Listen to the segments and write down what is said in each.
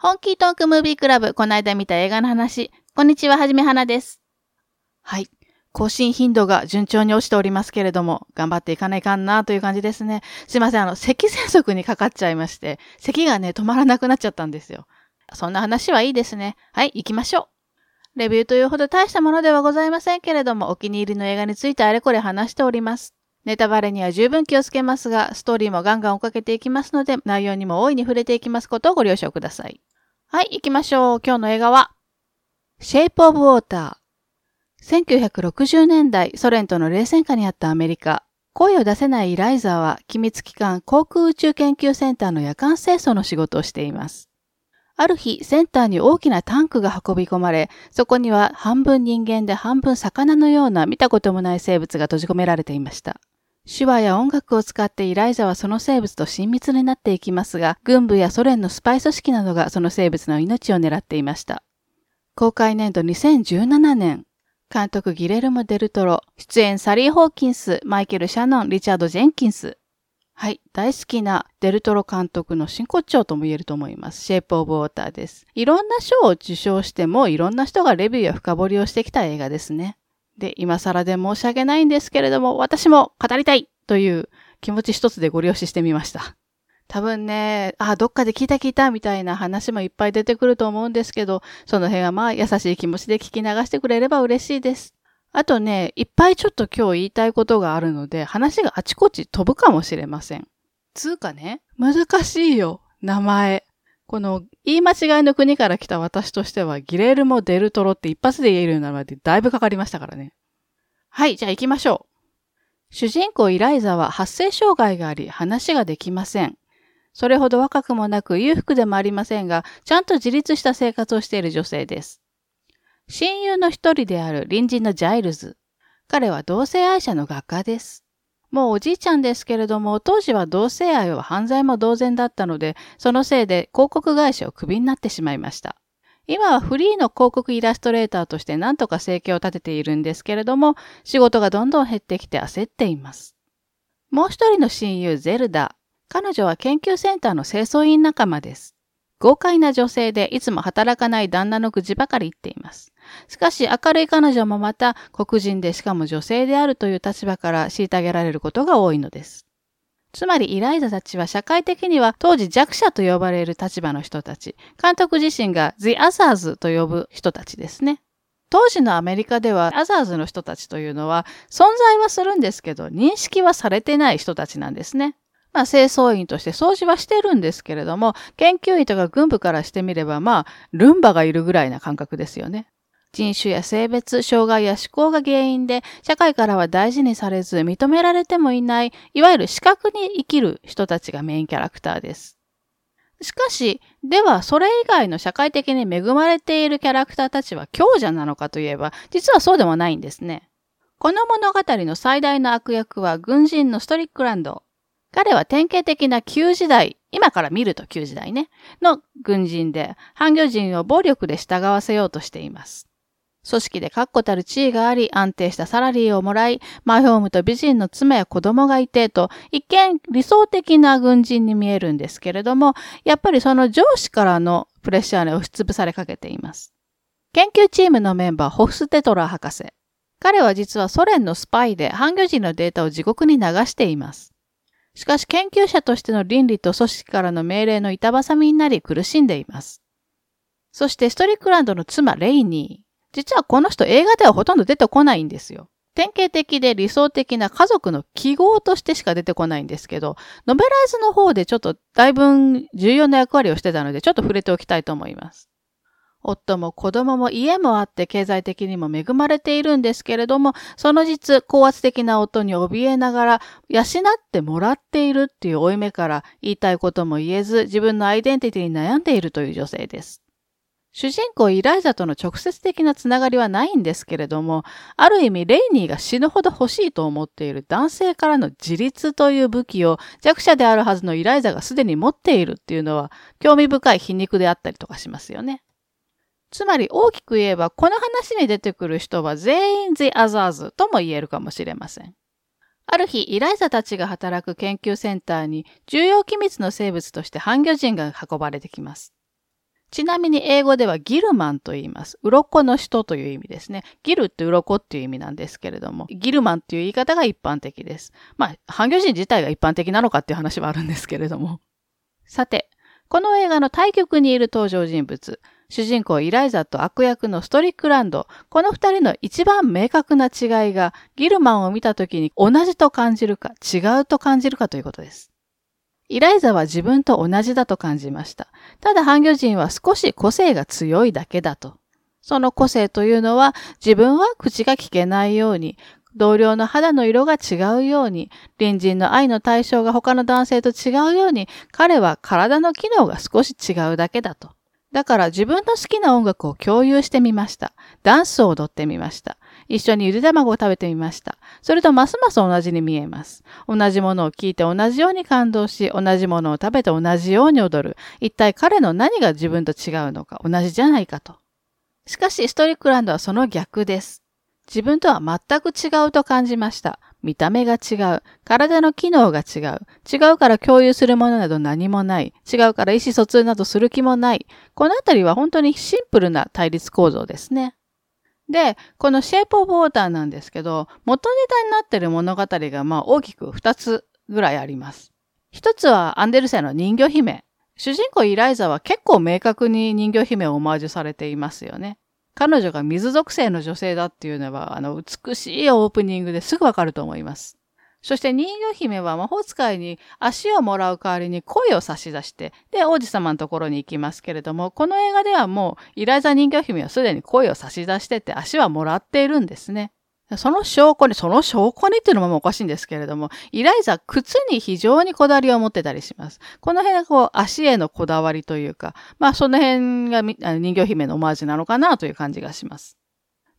本気トークムービークラブ、この間見た映画の話。こんにちは、はじめはなです。はい。更新頻度が順調に落ちておりますけれども、頑張っていかないかんなという感じですね。すいません、あの、咳喘息にかかっちゃいまして、咳がね、止まらなくなっちゃったんですよ。そんな話はいいですね。はい、行きましょう。レビューというほど大したものではございませんけれども、お気に入りの映画についてあれこれ話しております。ネタバレには十分気をつけますが、ストーリーもガンガン追っかけていきますので、内容にも大いに触れていきますことをご了承ください。はい、行きましょう。今日の映画は、シェイプオブウォーター。1960年代、ソ連との冷戦下にあったアメリカ。声を出せないイライザーは、機密機関航空宇宙研究センターの夜間清掃の仕事をしています。ある日、センターに大きなタンクが運び込まれ、そこには半分人間で半分魚のような見たこともない生物が閉じ込められていました。手話や音楽を使ってイライザはその生物と親密になっていきますが、軍部やソ連のスパイ組織などがその生物の命を狙っていました。公開年度2017年、監督ギレルモ・デルトロ、出演サリー・ホーキンス、マイケル・シャノン、リチャード・ジェンキンス。はい、大好きなデルトロ監督の真骨頂とも言えると思います。シェイプ・オブ・ウォーターです。いろんな賞を受賞しても、いろんな人がレビューや深掘りをしてきた映画ですね。で、今更で申し訳ないんですけれども、私も語りたいという気持ち一つでご了承してみました。多分ね、あ、どっかで聞いた聞いたみたいな話もいっぱい出てくると思うんですけど、その辺はまあ優しい気持ちで聞き流してくれれば嬉しいです。あとね、いっぱいちょっと今日言いたいことがあるので、話があちこち飛ぶかもしれません。つうかね、難しいよ、名前。この言い間違いの国から来た私としては、ギレールモ・デルトロって一発で言えるようになるまでだいぶかかりましたからね。はい、じゃあ行きましょう。主人公イライザは発声障害があり話ができません。それほど若くもなく裕福でもありませんが、ちゃんと自立した生活をしている女性です。親友の一人である隣人のジャイルズ。彼は同性愛者の画家です。もうおじいちゃんですけれども、当時は同性愛は犯罪も同然だったので、そのせいで広告会社をクビになってしまいました。今はフリーの広告イラストレーターとして何とか生計を立てているんですけれども、仕事がどんどん減ってきて焦っています。もう一人の親友ゼルダ。彼女は研究センターの清掃員仲間です。豪快な女性でいつも働かない旦那の愚痴ばかり言っています。しかし明るい彼女もまた黒人でしかも女性であるという立場から虐げられることが多いのです。つまりイライザたちは社会的には当時弱者と呼ばれる立場の人たち、監督自身が The Others と呼ぶ人たちですね。当時のアメリカではアザーズの人たちというのは存在はするんですけど認識はされてない人たちなんですね。まあ、清掃員として掃除はしてるんですけれども、研究員とか軍部からしてみれば、まあ、ルンバがいるぐらいな感覚ですよね。人種や性別、障害や思考が原因で、社会からは大事にされず、認められてもいない、いわゆる視覚に生きる人たちがメインキャラクターです。しかし、では、それ以外の社会的に恵まれているキャラクターたちは強者なのかといえば、実はそうでもないんですね。この物語の最大の悪役は軍人のストリックランド。彼は典型的な旧時代、今から見ると旧時代ね、の軍人で、反魚人を暴力で従わせようとしています。組織で確固たる地位があり、安定したサラリーをもらい、マイホームと美人の妻や子供がいてと、一見理想的な軍人に見えるんですけれども、やっぱりその上司からのプレッシャーに押しつぶされかけています。研究チームのメンバー、ホフステトラー博士。彼は実はソ連のスパイで反魚人のデータを地獄に流しています。しかし研究者としての倫理と組織からの命令の板挟みになり苦しんでいます。そしてストリックランドの妻レイニー。実はこの人映画ではほとんど出てこないんですよ。典型的で理想的な家族の記号としてしか出てこないんですけど、ノベライズの方でちょっとだいぶ重要な役割をしてたので、ちょっと触れておきたいと思います。夫も子供も家もあって経済的にも恵まれているんですけれども、その実、高圧的な夫に怯えながら、養ってもらっているっていう負い目から言いたいことも言えず、自分のアイデンティティに悩んでいるという女性です。主人公イライザとの直接的なつながりはないんですけれども、ある意味レイニーが死ぬほど欲しいと思っている男性からの自立という武器を弱者であるはずのイライザがすでに持っているっていうのは興味深い皮肉であったりとかしますよね。つまり大きく言えばこの話に出てくる人は全員 The Others とも言えるかもしれません。ある日、イライザたちが働く研究センターに重要機密の生物として半魚人が運ばれてきます。ちなみに英語ではギルマンと言います。鱗の人という意味ですね。ギルって鱗っていう意味なんですけれども、ギルマンっていう言い方が一般的です。まあ、半魚人自体が一般的なのかっていう話はあるんですけれども。さて、この映画の対局にいる登場人物、主人公イライザと悪役のストリックランド、この二人の一番明確な違いが、ギルマンを見た時に同じと感じるか、違うと感じるかということです。イライザは自分と同じだと感じました。ただ、半魚人は少し個性が強いだけだと。その個性というのは、自分は口が聞けないように、同僚の肌の色が違うように、隣人の愛の対象が他の男性と違うように、彼は体の機能が少し違うだけだと。だから自分の好きな音楽を共有してみました。ダンスを踊ってみました。一緒にゆで卵を食べてみました。それとますます同じに見えます。同じものを聞いて同じように感動し、同じものを食べて同じように踊る。一体彼の何が自分と違うのか同じじゃないかと。しかしストリックランドはその逆です。自分とは全く違うと感じました。見た目が違う。体の機能が違う。違うから共有するものなど何もない。違うから意思疎通などする気もない。このあたりは本当にシンプルな対立構造ですね。で、このシェイプオブウォーターなんですけど、元ネタになっている物語がまあ大きく二つぐらいあります。一つはアンデルセンの人魚姫。主人公イライザは結構明確に人魚姫をオマージュされていますよね。彼女が水属性の女性だっていうのは、あの、美しいオープニングですぐわかると思います。そして人魚姫は魔法使いに足をもらう代わりに声を差し出して、で、王子様のところに行きますけれども、この映画ではもう、イライザ人魚姫はすでに声を差し出してて足はもらっているんですね。その証拠に、その証拠にっていうのもおかしいんですけれども、イライザ、靴に非常にこだわりを持ってたりします。この辺がこう、足へのこだわりというか、まあその辺が人魚姫のオマージュなのかなという感じがします。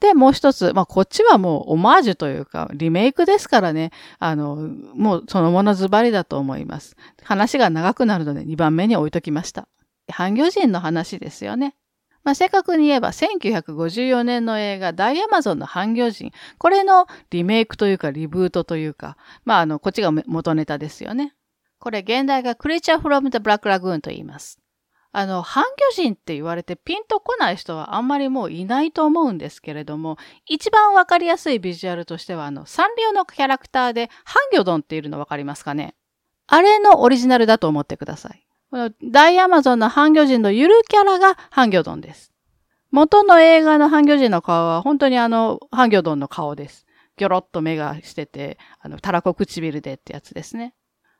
で、もう一つ、まあ、こっちはもうオマージュというか、リメイクですからね、あの、もうそのものズバリだと思います。話が長くなるので2番目に置いときました。半魚人の話ですよね。まあ、正確に言えば1954年の映画大アマゾンの半魚人。これのリメイクというかリブートというか、まあ、あの、こっちが元ネタですよね。これ現代がクリーチャーフロム the Black Lagoon と言います。あの、半魚人って言われてピンとこない人はあんまりもういないと思うんですけれども、一番わかりやすいビジュアルとしては、あの、サンリオのキャラクターで、半魚丼っているのわかりますかね？あれのオリジナルだと思ってください。この大アマゾンの半魚人のゆるキャラが半魚丼です。元の映画の半魚人の顔は本当にあの、半魚丼の顔です。ギョロッと目がしてて、あの、たらこ唇でってやつですね。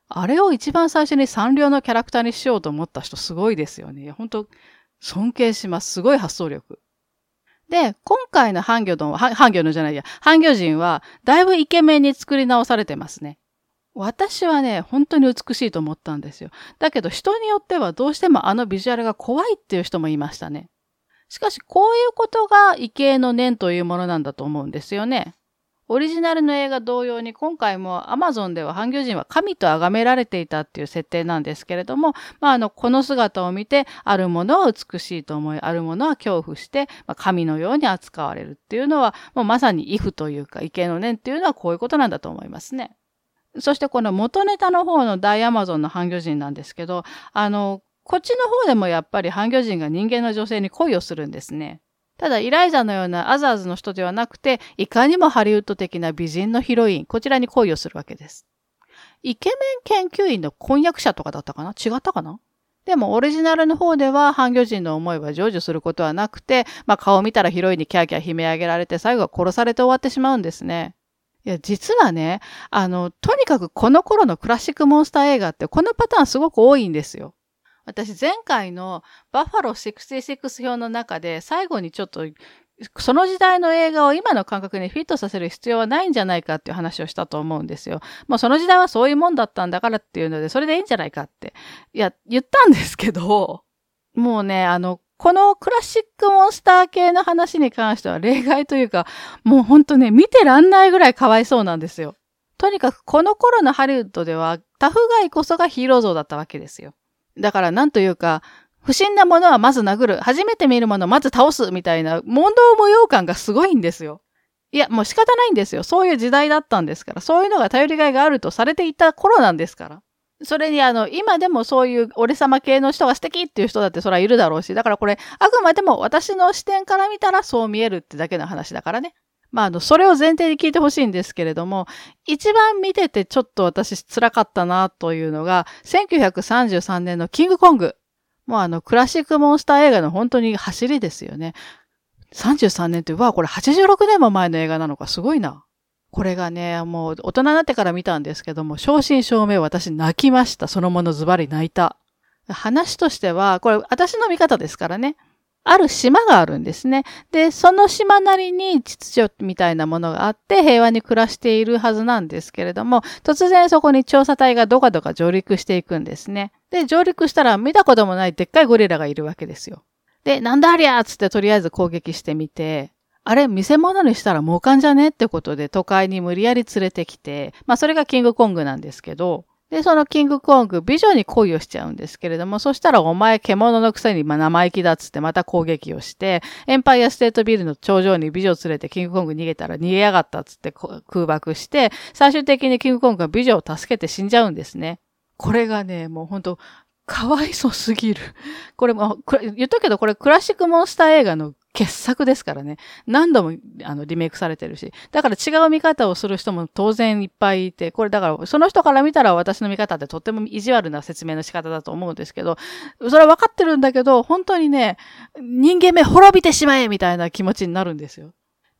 あれを一番最初にサンリオのキャラクターにしようと思った人すごいですよね。本当尊敬します。すごい発想力。で、今回のハンギョドンは、ハンギョのじゃないや、ハンギョ人は、だいぶイケメンに作り直されてますね。私はね、本当に美しいと思ったんですよ。だけど人によってはどうしてもあのビジュアルが怖いっていう人もいましたね。しかし、こういうことが異形の念というものなんだと思うんですよね。オリジナルの映画同様に今回もアマゾンでは半魚人は神と崇められていたっていう設定なんですけれども、まあ、あの、この姿を見て、あるものは美しいと思い、あるものは恐怖して、まあ、神のように扱われるっていうのは、もうまさにイフというか、畏敬の念っていうのはこういうことなんだと思いますね。そしてこの元ネタの方の大アマゾンの半魚人なんですけど、あの、こっちの方でもやっぱり半魚人が人間の女性に恋をするんですね。ただ、イライザのようなアザーズの人ではなくて、いかにもハリウッド的な美人のヒロイン、こちらに恋をするわけです。イケメン研究員の婚約者とかだったかな？違ったかな？でも、オリジナルの方では、半魚人の思いは成就することはなくて、まあ、顔見たらヒロインにキャーキャー悲鳴上げられて、最後は殺されて終わってしまうんですね。いや、実はね、あの、とにかくこの頃のクラシックモンスター映画って、このパターンすごく多いんですよ。私前回のバッファロー66表の中で最後にちょっとその時代の映画を今の感覚にフィットさせる必要はないんじゃないかっていう話をしたと思うんですよ。もうその時代はそういうもんだったんだからっていうので、それでいいんじゃないかって。いや、言ったんですけど、もうね、あの、このクラシックモンスター系の話に関しては例外というか、もうほんとね、見てらんないぐらいかわいそうなんですよ。とにかくこの頃のハリウッドではタフガイこそがヒーロー像だったわけですよ。だからなんというか、不審なものはまず殴る。初めて見るものをまず倒すみたいな問答無用感がすごいんですよ。いや、もう仕方ないんですよ。そういう時代だったんですから。そういうのが頼りがいがあるとされていた頃なんですから。それにあの、今でもそういう俺様系の人が素敵っていう人だってそれはいるだろうし、だからこれ、あくまでも私の視点から見たらそう見えるってだけの話だからね。まあ、あの、それを前提に聞いてほしいんですけれども、一番見ててちょっと私辛かったなというのが、1933年のキングコング。もうあの、クラシックモンスター映画の本当に走りですよね。33年って、うわ、これ86年も前の映画なのかすごいな。これがね、もう大人になってから見たんですけども、正真正銘私泣きました。そのものズバリ泣いた。話としては、これ私の見方ですからね。ある島があるんですね。で、その島なりに秩序みたいなものがあって平和に暮らしているはずなんですけれども、突然そこに調査隊がどかどか上陸していくんですね。で、上陸したら見たこともないでっかいゴリラがいるわけですよ。で、なんだありゃーつってとりあえず攻撃してみて、あれ、見せ物にしたら儲かんじゃね？ってことで都会に無理やり連れてきて、まあそれがキングコングなんですけど、で、そのキングコング、美女に恋をしちゃうんですけれども、そしたらお前獣のくせに生意気だっつってまた攻撃をして、エンパイアステートビルの頂上に美女を連れてキングコング逃げたら逃げやがったっつって空爆して、最終的にキングコングが美女を助けて死んじゃうんですね。これがね、もうほんと、かわいそすぎる。これも、言っとくけど、これクラシックモンスター映画の傑作ですからね。何度もあのリメイクされてるし。だから違う見方をする人も当然いっぱいいて、これだからその人から見たら私の見方ってとっても意地悪な説明の仕方だと思うんですけど、それは分かってるんだけど、本当にね、人間目滅びてしまえみたいな気持ちになるんですよ。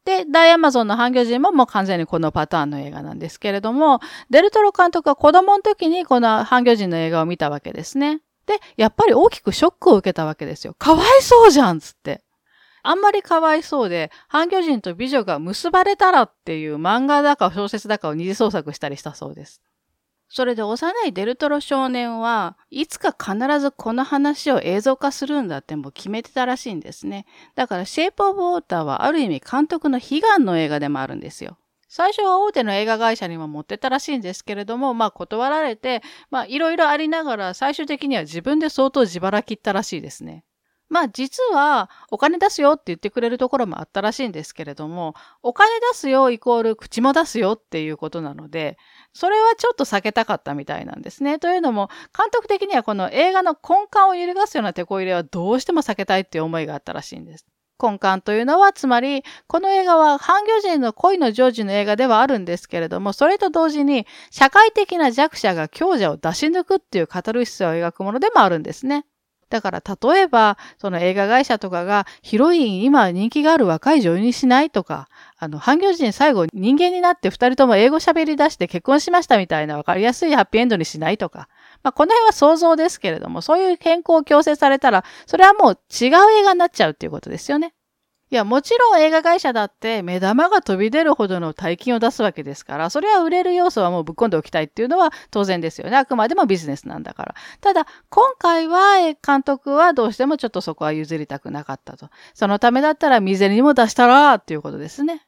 で、大アマゾンの半魚人ももう完全にこのパターンの映画なんですけれども、デルトロ監督は子供の時にこの半魚人の映画を見たわけですね。で、やっぱり大きくショックを受けたわけですよ。かわいそうじゃんつって。あんまりかわいそうで、半魚人と美女が結ばれたらっていう漫画だか小説だかを二次創作したりしたそうです。それで幼いデルトロ少年はいつか必ずこの話を映像化するんだってもう決めてたらしいんですね。だからシェイプオブウォーターはある意味監督の悲願の映画でもあるんですよ。最初は大手の映画会社にも持ってたらしいんですけれども、まあ断られて、まあいろいろありながら最終的には自分で相当自腹切ったらしいですね。まあ実はお金出すよって言ってくれるところもあったらしいんですけれども、お金出すよイコール口も出すよっていうことなので、それはちょっと避けたかったみたいなんですね。というのも、監督的にはこの映画の根幹を揺るがすような手こ入れはどうしても避けたいっていう思いがあったらしいんです。根幹というのは、つまり、この映画は半魚人の恋の成就の映画ではあるんですけれども、それと同時に、社会的な弱者が強者を出し抜くっていうカタルシスを描くものでもあるんですね。だから例えば、その映画会社とかがヒロイン今人気がある若い女優にしない？とか、あの、半魚人最後人間になって二人とも英語喋り出して結婚しましたみたいな分かりやすいハッピーエンドにしない？とか。まあ、この辺は想像ですけれども、そういう健康を強制されたら、それはもう違う映画になっちゃうっていうことですよね。いや、もちろん映画会社だって目玉が飛び出るほどの大金を出すわけですから、それは売れる要素はもうぶっ込んでおきたいっていうのは当然ですよね。あくまでもビジネスなんだから。ただ、今回は監督はどうしてもちょっとそこは譲りたくなかったと。そのためだったら未然にも出したらっていうことですね。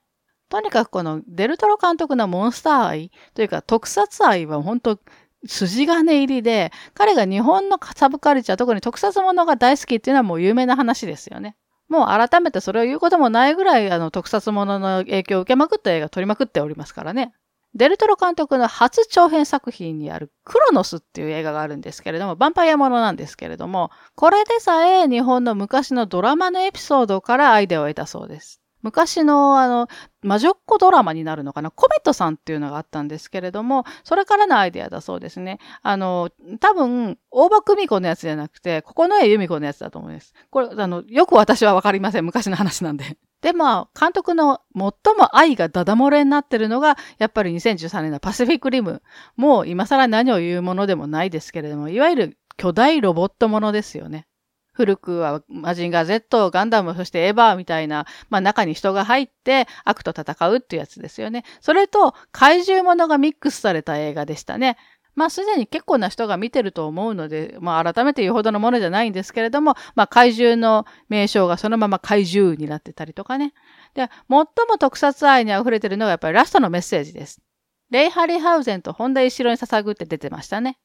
とにかくこのデルトロ監督のモンスター愛というか特撮愛は本当筋金入りで、彼が日本のサブカルチャー、特に特撮ものが大好きっていうのはもう有名な話ですよね。もう改めてそれを言うこともないぐらいあの特撮ものの影響を受けまくった映画撮りまくっておりますからね。デルトロ監督の初長編作品にあるクロノスっていう映画があるんですけれども、ヴァンパイアものなんですけれども、これでさえ日本の昔のドラマのエピソードからアイデアを得たそうです。昔のあの、魔女っ子ドラマになるのかなコメットさんっていうのがあったんですけれども、それからのアイデアだそうですね。あの、多分、大場久美子のやつじゃなくて、ここの絵由美子のやつだと思います。これ、あの、よく私はわかりません。昔の話なんで。で、まあ、監督の最も愛がダダ漏れになってるのが、やっぱり2013年のパシフィックリム。もう今更何を言うものでもないですけれども、いわゆる巨大ロボットものですよね。古くはマジンガー Z、ガンダム、そしてエヴァーみたいな、まあ中に人が入って悪と戦うっていうやつですよね。それと怪獣ものがミックスされた映画でしたね。まあすでに結構な人が見てると思うので、まあ改めて言うほどのものじゃないんですけれども、まあ怪獣の名称がそのまま怪獣になってたりとかね。で、最も特撮愛に溢れてるのがやっぱりラストのメッセージです。レイ・ハリハウゼンと本田一郎に捧ぐって出てましたね。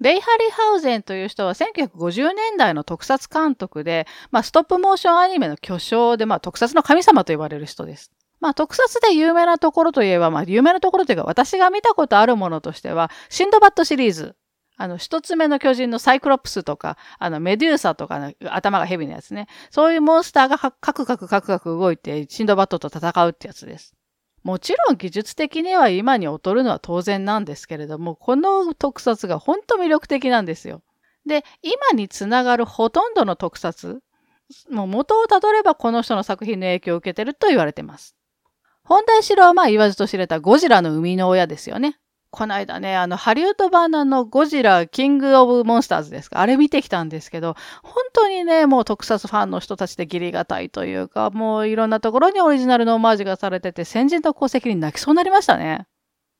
レイ・ハリハウゼンという人は1950年代の特撮監督で、まあ、ストップモーションアニメの巨匠で、まあ、特撮の神様と言われる人です。まあ、特撮で有名なところといえば、まあ、有名なところというか、私が見たことあるものとしては、シンドバッドシリーズ。あの、一つ目の巨人のサイクロプスとか、あの、メデューサとかの頭がヘビのやつね。そういうモンスターがカクカクカクカク動いて、シンドバットと戦うってやつです。もちろん技術的には今に劣るのは当然なんですけれども、この特撮が本当魅力的なんですよ。で、今につながるほとんどの特撮、もう元をたどればこの人の作品の影響を受けてると言われてます。本題城はまあ言わずと知れたゴジラの生みの親ですよね。この間ね、あの、ハリウッド版のゴジラ、キングオブモンスターズですか？あれ見てきたんですけど、本当にね、もう特撮ファンの人たちで義理がたいというか、もういろんなところにオリジナルのオマージュがされてて、先人と功績に泣きそうになりましたね。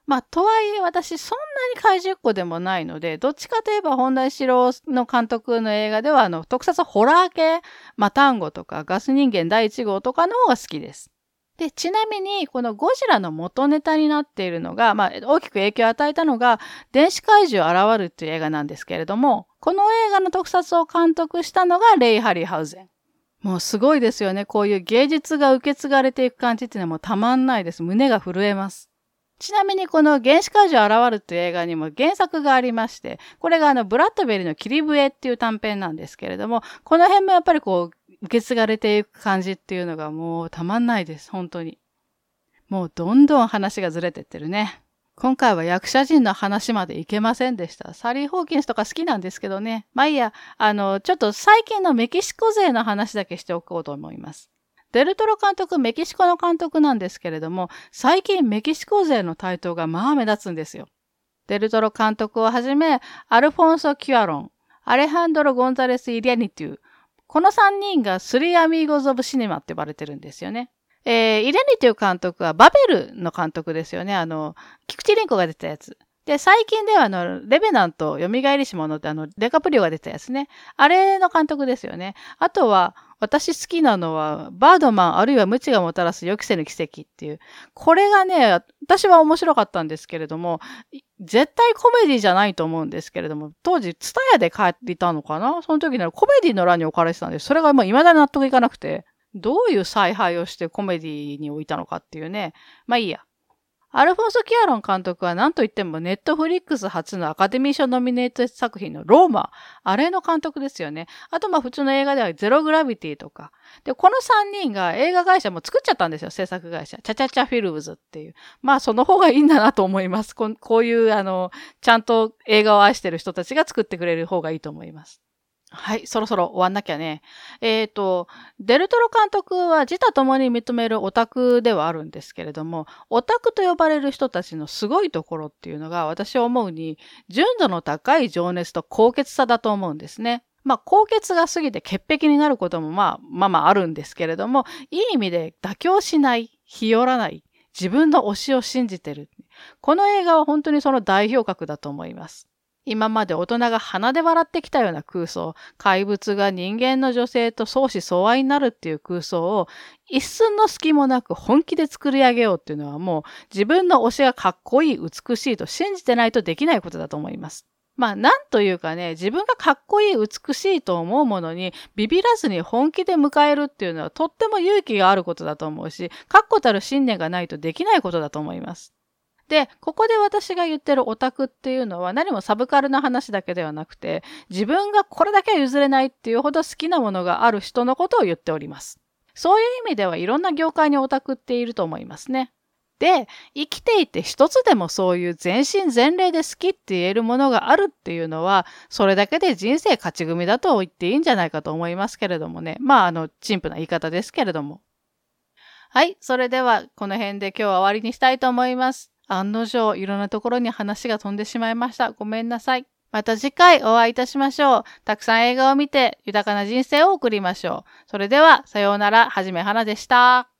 まあ、とはいえ私、そんなに怪獣っ子でもないので、どっちかといえば本田一郎の監督の映画では、あの、特撮ホラー系、マタンゴとかガス人間第1号とかの方が好きです。で、ちなみに、このゴジラの元ネタになっているのが、まあ、大きく影響を与えたのが、電子怪獣を現るっていう映画なんですけれども、この映画の特撮を監督したのがレイ・ハリー・ハウゼン。もうすごいですよね。こういう芸術が受け継がれていく感じっていうのはもうたまんないです。胸が震えます。ちなみにこの原始怪獣現るっていう映画にも原作がありまして、これがあのブラッドベリーの切り笛っていう短編なんですけれども、この辺もやっぱりこう受け継がれていく感じっていうのがもうたまんないです。本当に。もうどんどん話がずれてってるね。今回は役者陣の話までいけませんでした。サリー・ホーキンスとか好きなんですけどね。まあいいや、あの、ちょっと最近のメキシコ勢の話だけしておこうと思います。デルトロ監督、メキシコの監督なんですけれども、最近メキシコ勢の台頭がまあ目立つんですよ。デルトロ監督をはじめ、アルフォンソ・キュアロン、アレハンドロ・ゴンザレス・イリアニテュー、この3人がスリーアミーゴズ・オブ・シネマって呼ばれてるんですよね。えー、イレニという監督はバベルの監督ですよね。あの、菊池凛子が出たやつ。で、最近ではあの、レベナント、蘇りし者ってあの、デカプリオが出たやつね。あれの監督ですよね。あとは、私好きなのは、バードマンあるいは無知がもたらす予期せぬ奇跡っていう。これがね、私は面白かったんですけれども、絶対コメディじゃないと思うんですけれども、当時、ツタヤで帰っていたのかな？その時にコメディの欄に置かれてたんです。それがもう未だに納得いかなくて、どういう采配をしてコメディに置いたのかっていうね。まあいいや。アルフォンソ・キアロン監督は何と言ってもネットフリックス初のアカデミー賞ノミネート作品のローマ。あれの監督ですよね。あとまあ普通の映画ではゼログラビティとか。で、この3人が映画会社も作っちゃったんですよ。制作会社。チャチャチャフィルムズっていう。まあその方がいいんだなと思います。こういうあの、ちゃんと映画を愛してる人たちが作ってくれる方がいいと思います。はい、そろそろ終わんなきゃね。えっ、ー、と、デルトロ監督は自他共に認めるオタクではあるんですけれども、オタクと呼ばれる人たちのすごいところっていうのが私は思うに、純度の高い情熱と高潔さだと思うんですね。まあ、高潔が過ぎて潔癖になることもまあ、まあまああるんですけれども、いい意味で妥協しない、日和らない、自分の推しを信じてる。この映画は本当にその代表格だと思います。今まで大人が鼻で笑ってきたような空想、怪物が人間の女性と相思相愛になるっていう空想を一寸の隙もなく本気で作り上げようっていうのはもう自分の推しがかっこいい、美しいと信じてないとできないことだと思います。まあ、なんというかね、自分がかっこいい、美しいと思うものにビビらずに本気で迎えるっていうのはとっても勇気があることだと思うし、確固たる信念がないとできないことだと思います。で、ここで私が言ってるオタクっていうのは何もサブカルな話だけではなくて、自分がこれだけは譲れないっていうほど好きなものがある人のことを言っております。そういう意味ではいろんな業界にオタクっていると思いますね。で、生きていて一つでもそういう全身全霊で好きって言えるものがあるっていうのは、それだけで人生勝ち組だと言っていいんじゃないかと思いますけれどもね。まあ、あの、陳腐な言い方ですけれども。はい。それでは、この辺で今日は終わりにしたいと思います。案の定、いろんなところに話が飛んでしまいました。ごめんなさい。また次回お会いいたしましょう。たくさん映画を見て豊かな人生を送りましょう。それでは、さようなら、はじめはなでした。